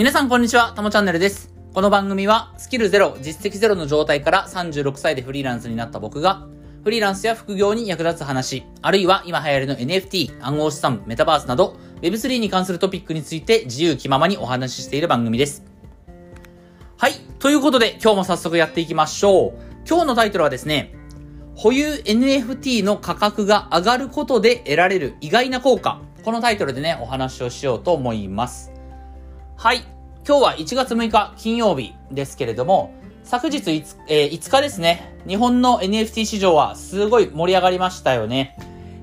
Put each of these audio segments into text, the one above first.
皆さんこんにちは、たもチャンネルです。この番組は、スキルゼロ、実績ゼロの状態から36歳でフリーランスになった僕が、フリーランスや副業に役立つ話、あるいは今流行りの NFT、暗号資産、メタバースなど、Web3 に関するトピックについて自由気ままにお話ししている番組です。はい。ということで、今日も早速やっていきましょう。今日のタイトルはですね、保有 NFT の価格が上がることで得られる意外な効果。このタイトルでね、お話をしようと思います。はい。今日は1月6日金曜日ですけれども、昨日 5,、えー5日ですね、日本の NFT 市場はすごい盛り上がりましたよね。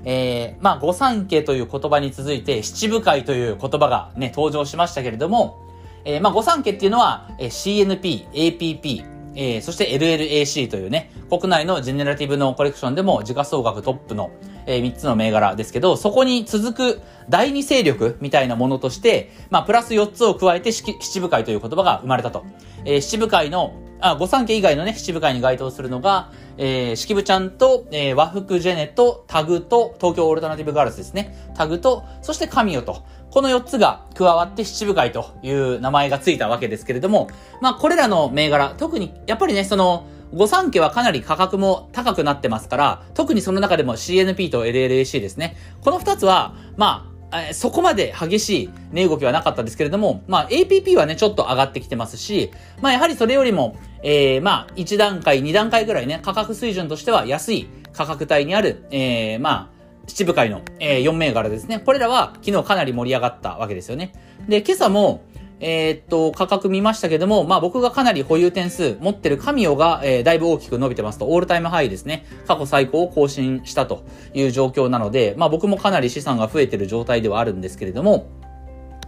えー、まあ、御三家という言葉に続いて、七部会という言葉がね、登場しましたけれども、えー、まあ、御三家っていうのは、えー CNP、APP、えー、そして LLAC というね、国内のジェネラティブのコレクションでも時価総額トップの、えー3つの銘柄ですけど、そこに続く第二勢力みたいなものとして、まあ、プラス4つを加えて七部会という言葉が生まれたと。えー七部会の、あ、御三家以外のね、七部会に該当するのが、えー、式部ちゃんと、えー和服ジェネと、タグと、東京オルタナティブガールズですね。タグと、そして神代と。この4つが加わって七部会という名前がついたわけですけれども、まあこれらの銘柄、特にやっぱりね、その、御三家はかなり価格も高くなってますから、特にその中でも CNP と LLAC ですね。この2つは、まあ、そこまで激しい値動きはなかったですけれども、まあ APP はね、ちょっと上がってきてますし、まあやはりそれよりも、えー、まあ1段階、2段階ぐらいね、価格水準としては安い価格帯にある、えー、まあ、七部会の、えー、4銘柄ですね。これらは昨日かなり盛り上がったわけですよね。で、今朝も、えーっと、価格見ましたけども、まあ僕がかなり保有点数持ってる神代が、えーだいぶ大きく伸びてますと、オールタイムハイですね。過去最高を更新したという状況なので、まあ僕もかなり資産が増えてる状態ではあるんですけれども、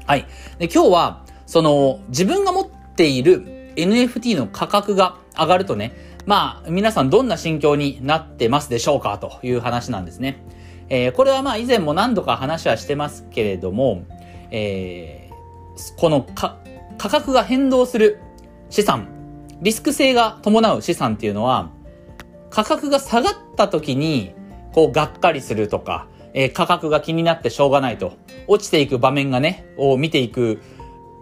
はい。で、今日は、その、自分が持っている NFT の価格が上がるとね、まあ、皆さんどんな心境になってますでしょうかという話なんですね。えーこれはまあ以前も何度か話はしてますけれども、えーこの価格が変動する資産、リスク性が伴う資産っていうのは、価格が下がった時に、こう、がっかりするとか、えー価格が気になってしょうがないと、落ちていく場面がね、を見ていく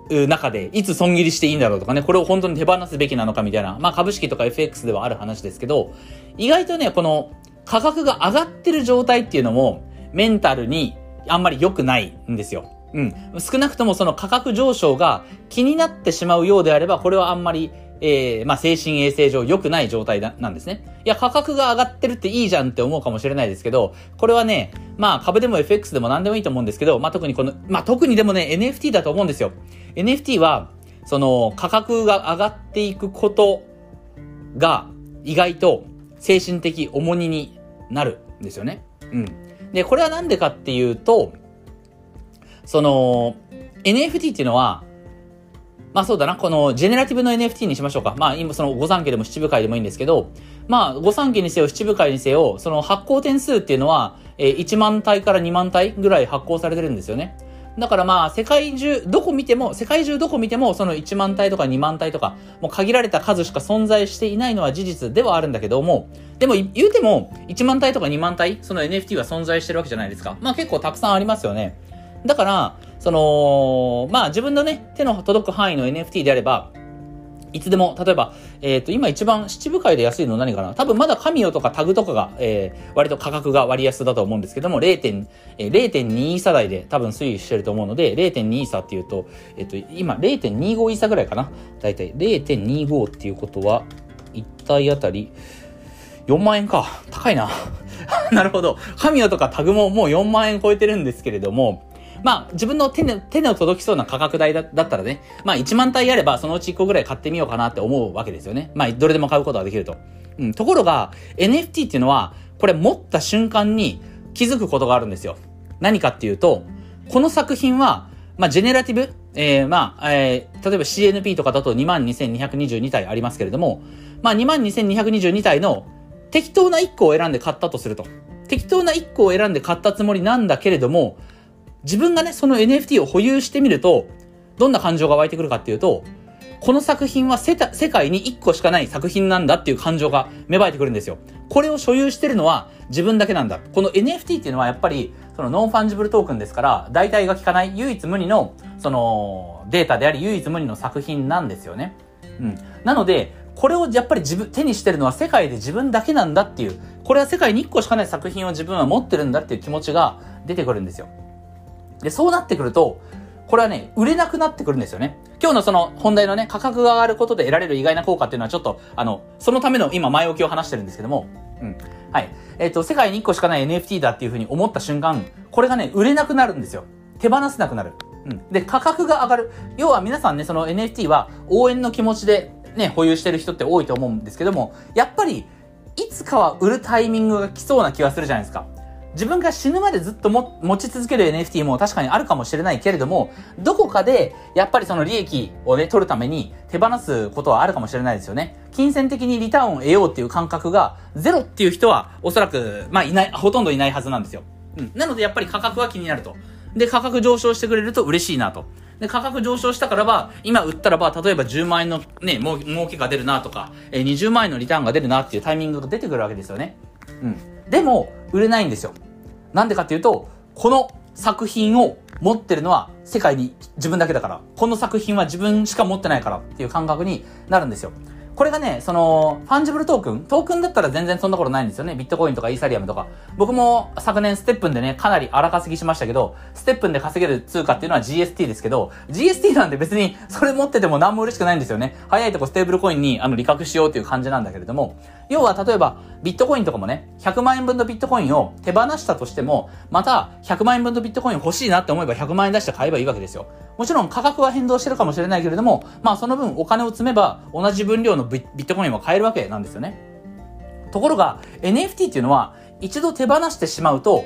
中で、いつ損切りしていいんだろうとかね、これを本当に手放すべきなのかみたいな、まあ株式とか FX ではある話ですけど、意外とね、この価格が上がってる状態っていうのも、メンタルにあんまり良くないんですよ。うん。少なくともその価格上昇が気になってしまうようであれば、これはあんまり、えー、まあ精神衛生上良くない状態なんですね。いや、価格が上がってるっていいじゃんって思うかもしれないですけど、これはね、まあ株でも FX でも何でもいいと思うんですけど、まあ特にこの、まあ特にでもね、NFT だと思うんですよ。NFT は、その価格が上がっていくことが意外と精神的重荷になるんですよね。うん。で、これはなんでかっていうと、その、NFT っていうのは、まあそうだな、このジェネラティブの NFT にしましょうか。まあ今その御三家でも七部会でもいいんですけど、まあ御三家にせよ七部会にせよ、その発行点数っていうのは、えー1万体から2万体ぐらい発行されてるんですよね。だからまあ世界中、どこ見ても、世界中どこ見てもその1万体とか2万体とか、もう限られた数しか存在していないのは事実ではあるんだけども、でも言うても1万体とか2万体、その NFT は存在してるわけじゃないですか。まあ結構たくさんありますよね。だから、その、まあ自分のね、手の届く範囲の NFT であれば、いつでも、例えば、えっ、と、今一番七部会で安いの何かな？多分まだ神代とかタグとかが、えー割と価格が割安だと思うんですけども、0. 点えー0.2イーサ台で多分推移してると思うので、0.2イーサっていうと、えっ、と、今0.25イーサぐらいかな？だいたい0.25っていうことは、1体あたり、4万円か。高いな。なるほど。神代とかタグももう4万円超えてるんですけれども、まあ、自分の手の、手の届きそうな価格帯だだったらね、まあ1万体あればそのうち1個ぐらい買ってみようかなって思うわけですよね。まあ、どれでも買うことができると。うん。ところが、NFT っていうのは、これ持った瞬間に気づくことがあるんですよ。何かっていうと、この作品は、まあ、ジェネラティブ、えー、まあ、えー、例えば CNP とかだと22,222体ありますけれども、まあ、22,222体の適当な1個を選んで買ったとすると。適当な1個を選んで買ったつもりなんだけれども、自分がね、その NFT を保有してみると、どんな感情が湧いてくるかっていうと、この作品は世た世界に1個しかない作品なんだっていう感情が芽生えてくるんですよ。これを所有してるのは自分だけなんだ。この NFT っていうのはやっぱり、そのノンファンジブルトークンですから、代替が効かない唯一無二の、その、データであり唯一無二の作品なんですよね。うん。なので、これをやっぱり自分、手にしてるのは世界で自分だけなんだっていう、これは世界に1個しかない作品を自分は持ってるんだっていう気持ちが出てくるんですよ。で、そうなってくると、これはね、売れなくなってくるんですよね。今日のその本題のね、価格が上がることで得られる意外な効果っていうのはちょっと、あの、そのための今前置きを話してるんですけども、うん。はい。えっ、ー、と、世界に1個しかない NFT だっていうふうに思った瞬間、これがね、売れなくなるんですよ。手放せなくなる。うん。で、価格が上がる。要は皆さんね、その NFT は応援の気持ちでね、保有してる人って多いと思うんですけども、やっぱり、いつかは売るタイミングが来そうな気がするじゃないですか。自分が死ぬまでずっとも持ち続ける NFT も確かにあるかもしれないけれども、どこかでやっぱりその利益をね、取るために手放すことはあるかもしれないですよね。金銭的にリターンを得ようっていう感覚がゼロっていう人はおそらく、まあいない、ほとんどいないはずなんですよ。うん。なのでやっぱり価格は気になると。で、価格上昇してくれると嬉しいなと。で、価格上昇したからば、今売ったらば、例えば10万円のね、儲けが出るなとか、え、20万円のリターンが出るなっていうタイミングが出てくるわけですよね。うん。でも、売れないんですよ。なんでかっていうと、この作品を持ってるのは世界に自分だけだから、この作品は自分しか持ってないからっていう感覚になるんですよ。これがね、その、ファンジブルトークントークンだったら全然そんなことないんですよね。ビットコインとかイーサリアムとか。僕も昨年ステップンでね、かなり荒稼ぎしましたけど、ステップンで稼げる通貨っていうのは GST ですけど、GST なんて別にそれ持ってても何も嬉しくないんですよね。早いとこステーブルコインにあの利確しようっていう感じなんだけれども、要は例えばビットコインとかもね、100万円分のビットコインを手放したとしても、また100万円分のビットコイン欲しいなって思えば100万円出して買えばいいわけですよ。もちろん価格は変動してるかもしれないけれども、まあその分お金を積めば同じ分量のビットコインは買えるわけなんですよね。ところが NFT っていうのは一度手放してしまうと、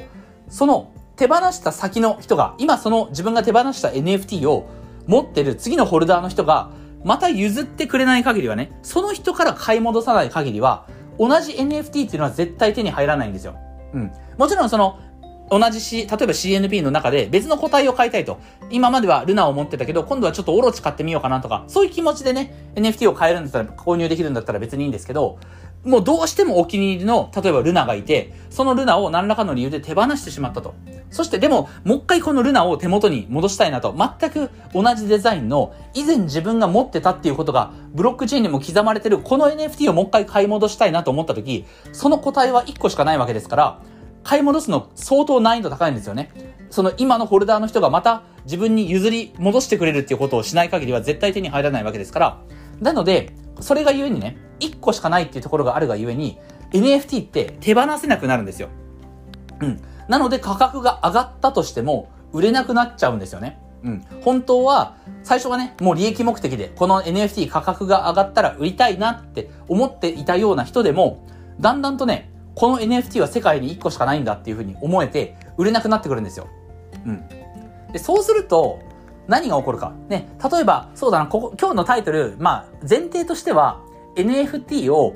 その手放した先の人が、今その自分が手放した NFT を持ってる次のホルダーの人が、また譲ってくれない限りはね、その人から買い戻さない限りは、同じ NFT っていうのは絶対手に入らないんですよ。うん。もちろんその、同じし、例えば CNP の中で別の個体を買いたいと。今まではルナを持ってたけど、今度はちょっとオロチ買ってみようかなとか、そういう気持ちでね、NFT を買えるんだったら、購入できるんだったら別にいいんですけど、もうどうしてもお気に入りの、例えばルナがいて、そのルナを何らかの理由で手放してしまったと。そしてでも、もう一回このルナを手元に戻したいなと。全く同じデザインの、以前自分が持ってたっていうことが、ブロックチェーンにも刻まれてる、この NFT をもう一回買い戻したいなと思った時、その個体は1個しかないわけですから、買い戻すの相当難易度高いんですよね。その今のホルダーの人がまた自分に譲り戻してくれるっていうことをしない限りは絶対手に入らないわけですから。なので、それがゆえにね、1個しかないっていうところがあるがゆえに、NFT って手放せなくなるんですよ。うん。なので価格が上がったとしても、売れなくなっちゃうんですよね。うん。本当は、最初はね、もう利益目的で、この NFT 価格が上がったら売りたいなって思っていたような人でも、だんだんとね、この NFT は世界に1個しかないんだっていうふうに思えて、売れなくなってくるんですよ。うん。で、そうすると、何が起こるか。ね、例えば、そうだな、ここ、今日のタイトル、まあ、前提としては、NFT を、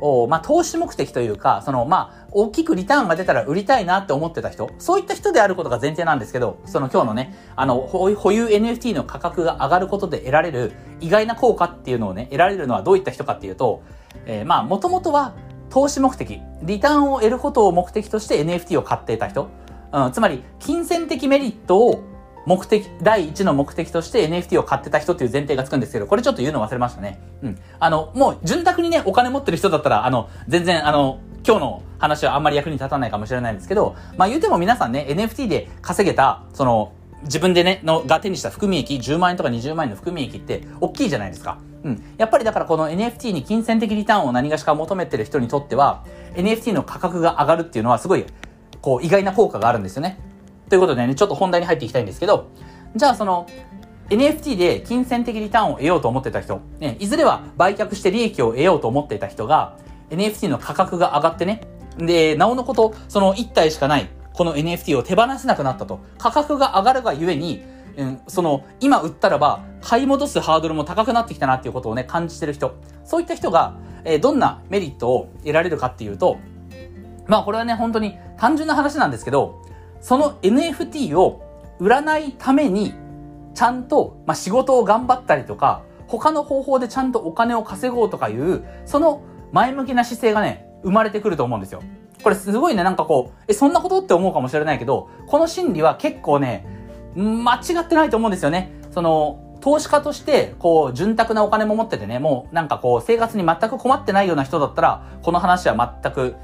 おまあ、投資目的というか、その、まあ、大きくリターンが出たら売りたいなって思ってた人、そういった人であることが前提なんですけど、その今日のね、あの、保有 NFT の価格が上がることで得られる意外な効果っていうのをね、得られるのはどういった人かっていうと、えー、まあ、もともとは投資目的、リターンを得ることを目的として NFT を買っていた人、うん、つまり、金銭的メリットを目的、第一の目的として NFT を買ってた人っていう前提がつくんですけど、これちょっと言うの忘れましたね。うん。あの、もう、潤沢にね、お金持ってる人だったら、あの、全然、あの、今日の話はあんまり役に立たないかもしれないんですけど、まあ言うても皆さんね、NFT で稼げた、その、自分でね、の、が手にした含み益、10万円とか20万円の含み益って、大きいじゃないですか。うん。やっぱりだからこの NFT に金銭的リターンを何がしか求めてる人にとっては、NFT の価格が上がるっていうのはすごい、こう、意外な効果があるんですよね。ということでね、ちょっと本題に入っていきたいんですけど、じゃあその、NFT で金銭的リターンを得ようと思ってた人、ね、いずれは売却して利益を得ようと思っていた人が、NFT の価格が上がってね、で、なおのこと、その1体しかないこの NFT を手放せなくなったと。価格が上がるがゆえに、うん、その、今売ったらば、買い戻すハードルも高くなってきたなっていうことをね、感じてる人。そういった人が、えー、どんなメリットを得られるかっていうと、まあこれはね、本当に単純な話なんですけど、その NFT を売らないために、ちゃんと、まあ、仕事を頑張ったりとか、他の方法でちゃんとお金を稼ごうとかいう、その前向きな姿勢がね、生まれてくると思うんですよ。これすごいね、なんかこう、え、そんなこと？って思うかもしれないけど、この心理は結構ね、間違ってないと思うんですよね。その、投資家として、こう、潤沢なお金も持っててね、もうなんかこう、生活に全く困ってないような人だったら、この話は全く、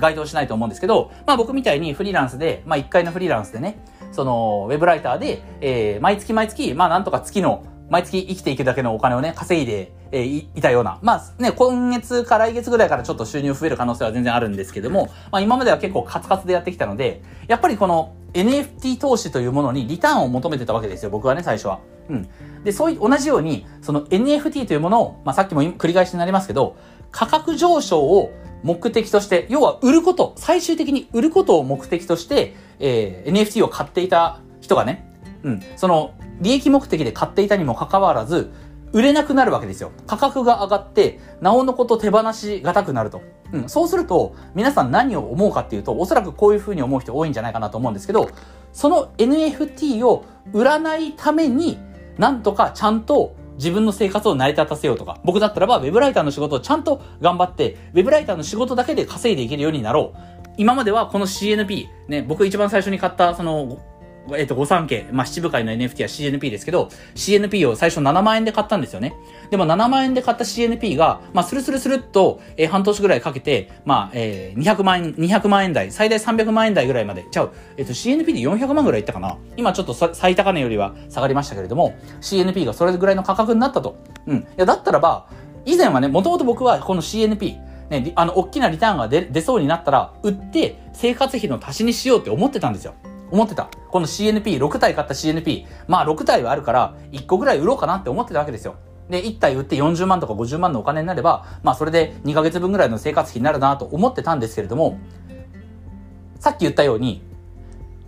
該当しないと思うんですけど、まあ僕みたいにフリーランスで、まあ1回のフリーランスでね、その、ウェブライターで、えー、毎月毎月、まあなんとか月の、毎月生きていくだけのお金をね、稼いで、えー、いたような。まあね、今月か来月ぐらいからちょっと収入増える可能性は全然あるんですけども、まあ今までは結構カツカツでやってきたので、やっぱりこの NFT 投資というものにリターンを求めてたわけですよ、僕はね、最初は。うん。で、そういう、同じように、その NFT というものを、まあ、さっきも繰り返しになりますけど、価格上昇を目的として、要は売ること、最終的に売ることを目的として、えー、NFT を買っていた人がね、うん、その、利益目的で買っていたにもかかわらず、売れなくなるわけですよ。価格が上がって、なおのこと手放しがたくなると。うん、そうすると、皆さん何を思うかっていうと、おそらくこういう風に思う人多いんじゃないかなと思うんですけど、その NFT を売らないために、なんとかちゃんと自分の生活を成り立たせようとか、僕だったらば、ウェブライターの仕事をちゃんと頑張って、ウェブライターの仕事だけで稼いでいけるようになろう。今まではこの CNP、ね、僕一番最初に買ったそのえっ、ー、と、御三家、まあ、七部会の NFT は CNP ですけど、CNP を最初7万円で買ったんですよね。でも7万円で買った CNP が、まあ、スルスルスルっと、えー、半年ぐらいかけて、まあ、えー、200万円、200万円台、最大300万円台ぐらいまで、ちゃう、えっ、ー、と、CNP で400万ぐらいいったかな。今ちょっと最高値よりは下がりましたけれども、CNP がそれぐらいの価格になったと。うん。いや、だったらば、以前はね、もともと僕はこの CNP、ね、あの、大きなリターンが出、出そうになったら、売って生活費の足しにしようって思ってたんですよ。思ってた。この CNP、6体買った CNP、まあ6体はあるから、1個ぐらい売ろうかなって思ってたわけですよ。で、1体売って40万とか50万のお金になれば、まあそれで2ヶ月分ぐらいの生活費になるなと思ってたんですけれども、さっき言ったように、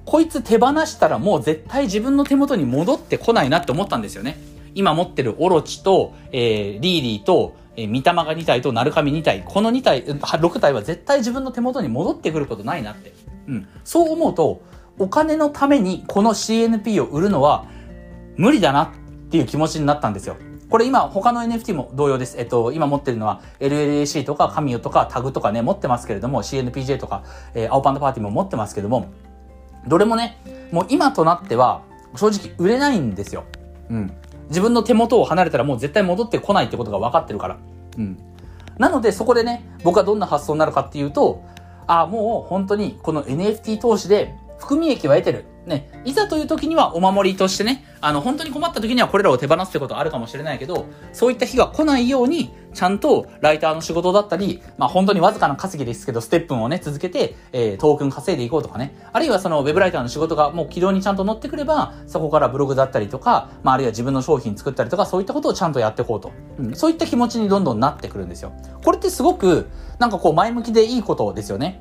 こいつ手放したらもう絶対自分の手元に戻ってこないなって思ったんですよね。今持ってるオロチと、えー、リーリーと、えー、三玉が2体と、鳴神2体、この2体、6体は絶対自分の手元に戻ってくることないなって。うん。そう思うと、お金のためにこの CNP を売るのは無理だなっていう気持ちになったんですよ。これ今他の NFT も同様です。えっと、今持ってるのは LLAC とかカミオとかタグとかね、持ってますけれども、CNPJ とか、えー、青パンダパーティーも持ってますけども、どれもね、もう今となっては正直売れないんですよ。うん。自分の手元を離れたらもう絶対戻ってこないってことが分かってるから。うん。なのでそこでね、僕はどんな発想になるかっていうと、ああ、もう本当にこの NFT 投資で含み益は得てる。ね、いざという時にはお守りとしてね、あの、本当に困った時にはこれらを手放すってことはあるかもしれないけど、そういった日が来ないように、ちゃんとライターの仕事だったり、まあ本当にわずかな稼ぎですけど、ステップをね、続けて、えー、トークン稼いでいこうとかね、あるいはそのウェブライターの仕事がもう軌道にちゃんと乗ってくれば、そこからブログだったりとか、まああるいは自分の商品作ったりとか、そういったことをちゃんとやっていこうと。うん、そういった気持ちにどんどんなってくるんですよ。これってすごく、なんかこう前向きでいいことですよね。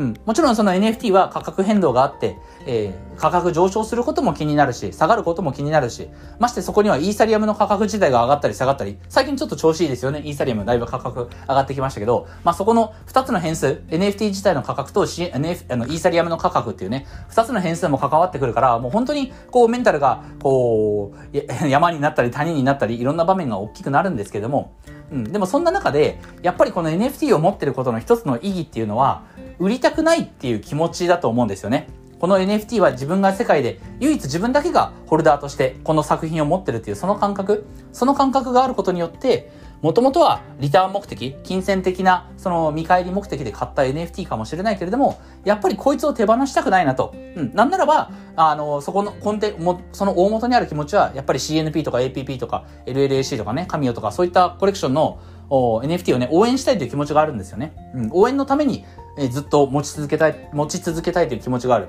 うん。もちろんその NFT は価格変動があって、えー、価格上昇することも気になるし、下がることも気になるし、ましてそこにはイーサリアムの価格自体が上がったり下がったり、最近ちょっと調子いいですよね。イーサリアムだいぶ価格上がってきましたけど、まあそこの2つの変数、NFT 自体の価格と、NF、あのイーサリアムの価格っていうね、2つの変数も関わってくるから、もう本当にこうメンタルがこう、山になったり谷になったり、いろんな場面が大きくなるんですけども、うん。でもそんな中で、やっぱりこの NFT を持ってることの一つの意義っていうのは、売りたくないっていう気持ちだと思うんですよね。この NFT は自分が世界で唯一自分だけがホルダーとしてこの作品を持ってるっていうその感覚、その感覚があることによって、もともとはリターン目的、金銭的なその見返り目的で買った NFT かもしれないけれども、やっぱりこいつを手放したくないなと。うん。なんならば、あの、そこの根底、も、その大元にある気持ちは、やっぱり CNP とか APP とか LLAC とかね、カミオとかそういったコレクションの NFT をね、応援したいという気持ちがあるんですよね。うん。応援のために、え、ずっと持ち続けたい、持ち続けたいという気持ちがある。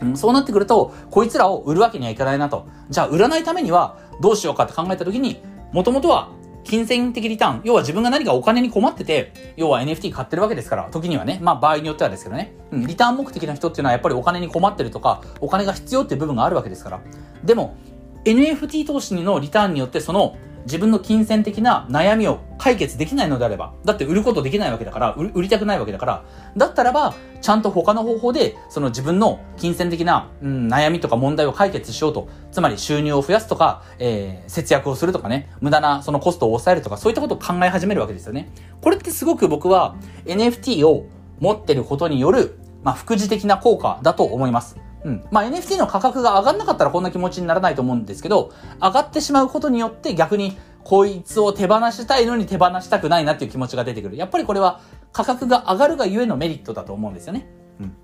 うん、そうなってくると、こいつらを売るわけにはいかないなと。じゃあ、売らないためにはどうしようかって考えたときに、もともとは金銭的リターン、要は自分が何かお金に困ってて、要は NFT 買ってるわけですから、時にはね、まあ場合によってはですけどね、うん、リターン目的の人っていうのはやっぱりお金に困ってるとか、お金が必要っていう部分があるわけですから。でも、NFT 投資のリターンによってその自分の金銭的な悩みを解決できないのであれば、だって売ることできないわけだから、売りたくないわけだから、だったらば、ちゃんと他の方法で、その自分の金銭的な、うん、悩みとか問題を解決しようと、つまり収入を増やすとか、えー、節約をするとかね、無駄なそのコストを抑えるとか、そういったことを考え始めるわけですよね。これってすごく僕は NFT を持ってることによる、まあ、副次的な効果だと思います。うん。まあ、NFT の価格が上がんなかったらこんな気持ちにならないと思うんですけど、上がってしまうことによって逆にこいつを手放したいのに手放したくないなっていう気持ちが出てくる。やっぱりこれは価格が上がるがゆえのメリットだと思うんですよね。うん。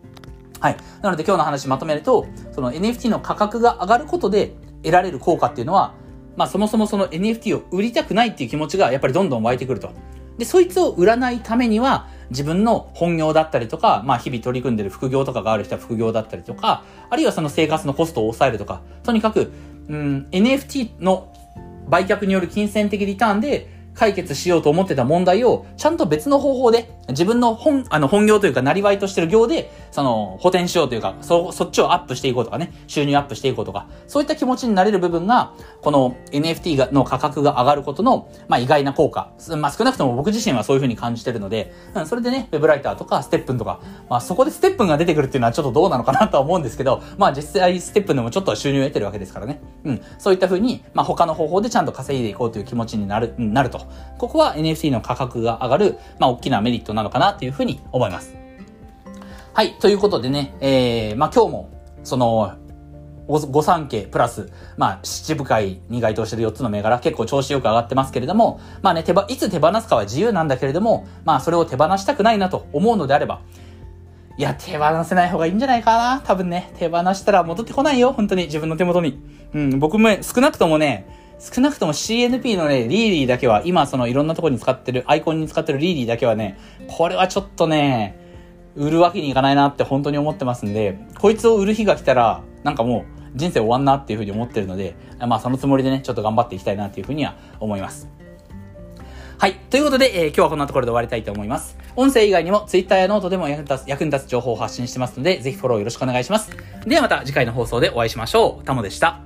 はい。なので今日の話まとめると、その NFT の価格が上がることで得られる効果っていうのは、まあそもそもその NFT を売りたくないっていう気持ちがやっぱりどんどん湧いてくると。で、そいつを売らないためには、自分の本業だったりとか、まあ日々取り組んでる副業とかがある人は副業だったりとか、あるいはその生活のコストを抑えるとか、とにかく、うん、NFT の売却による金銭的リターンで解決しようと思ってた問題を、ちゃんと別の方法で、自分の本、あの、本業というか、なりわいとしてる業で、その、補填しようというか、そ、そっちをアップしていこうとかね、収入アップしていこうとか、そういった気持ちになれる部分が、この NFT がの価格が上がることの、まあ、意外な効果。まあ、少なくとも僕自身はそういうふうに感じてるので、うん、それでね、ウェブライターとか、ステップンとか、まあ、そこでステップンが出てくるっていうのはちょっとどうなのかなとは思うんですけど、まあ、実際ステップンでもちょっと収入を得てるわけですからね。うん、そういったふうに、まあ、他の方法でちゃんと稼いでいこうという気持ちになる、なると。ここは NFT の価格が上がる、まあ、大きなメリットなのかなというふうに思います。はい。ということでね、えー、まあ、今日も、その、御三家プラス、まあ、七部会に該当してる4つの銘柄、結構調子よく上がってますけれども、まあね、手ば、いつ手放すかは自由なんだけれども、まあ、それを手放したくないなと思うのであれば、いや、手放せない方がいいんじゃないかな。多分ね、手放したら戻ってこないよ。本当に、自分の手元に。うん、僕も少なくともね、少なくとも CNP のね、リーリーだけは、今そのいろんなところに使ってる、アイコンに使ってるリーリーだけはね、これはちょっとね、売るわけにいかないなって本当に思ってますんで、こいつを売る日が来たら、なんかもう人生終わんなっていうふうに思ってるので、まあそのつもりでね、ちょっと頑張っていきたいなっていうふうには思います。はい。ということで、えー、今日はこんなところで終わりたいと思います。音声以外にも Twitter やノートでも役に立つ、役に立つ情報を発信してますので、ぜひフォローよろしくお願いします。ではまた次回の放送でお会いしましょう。タモでした。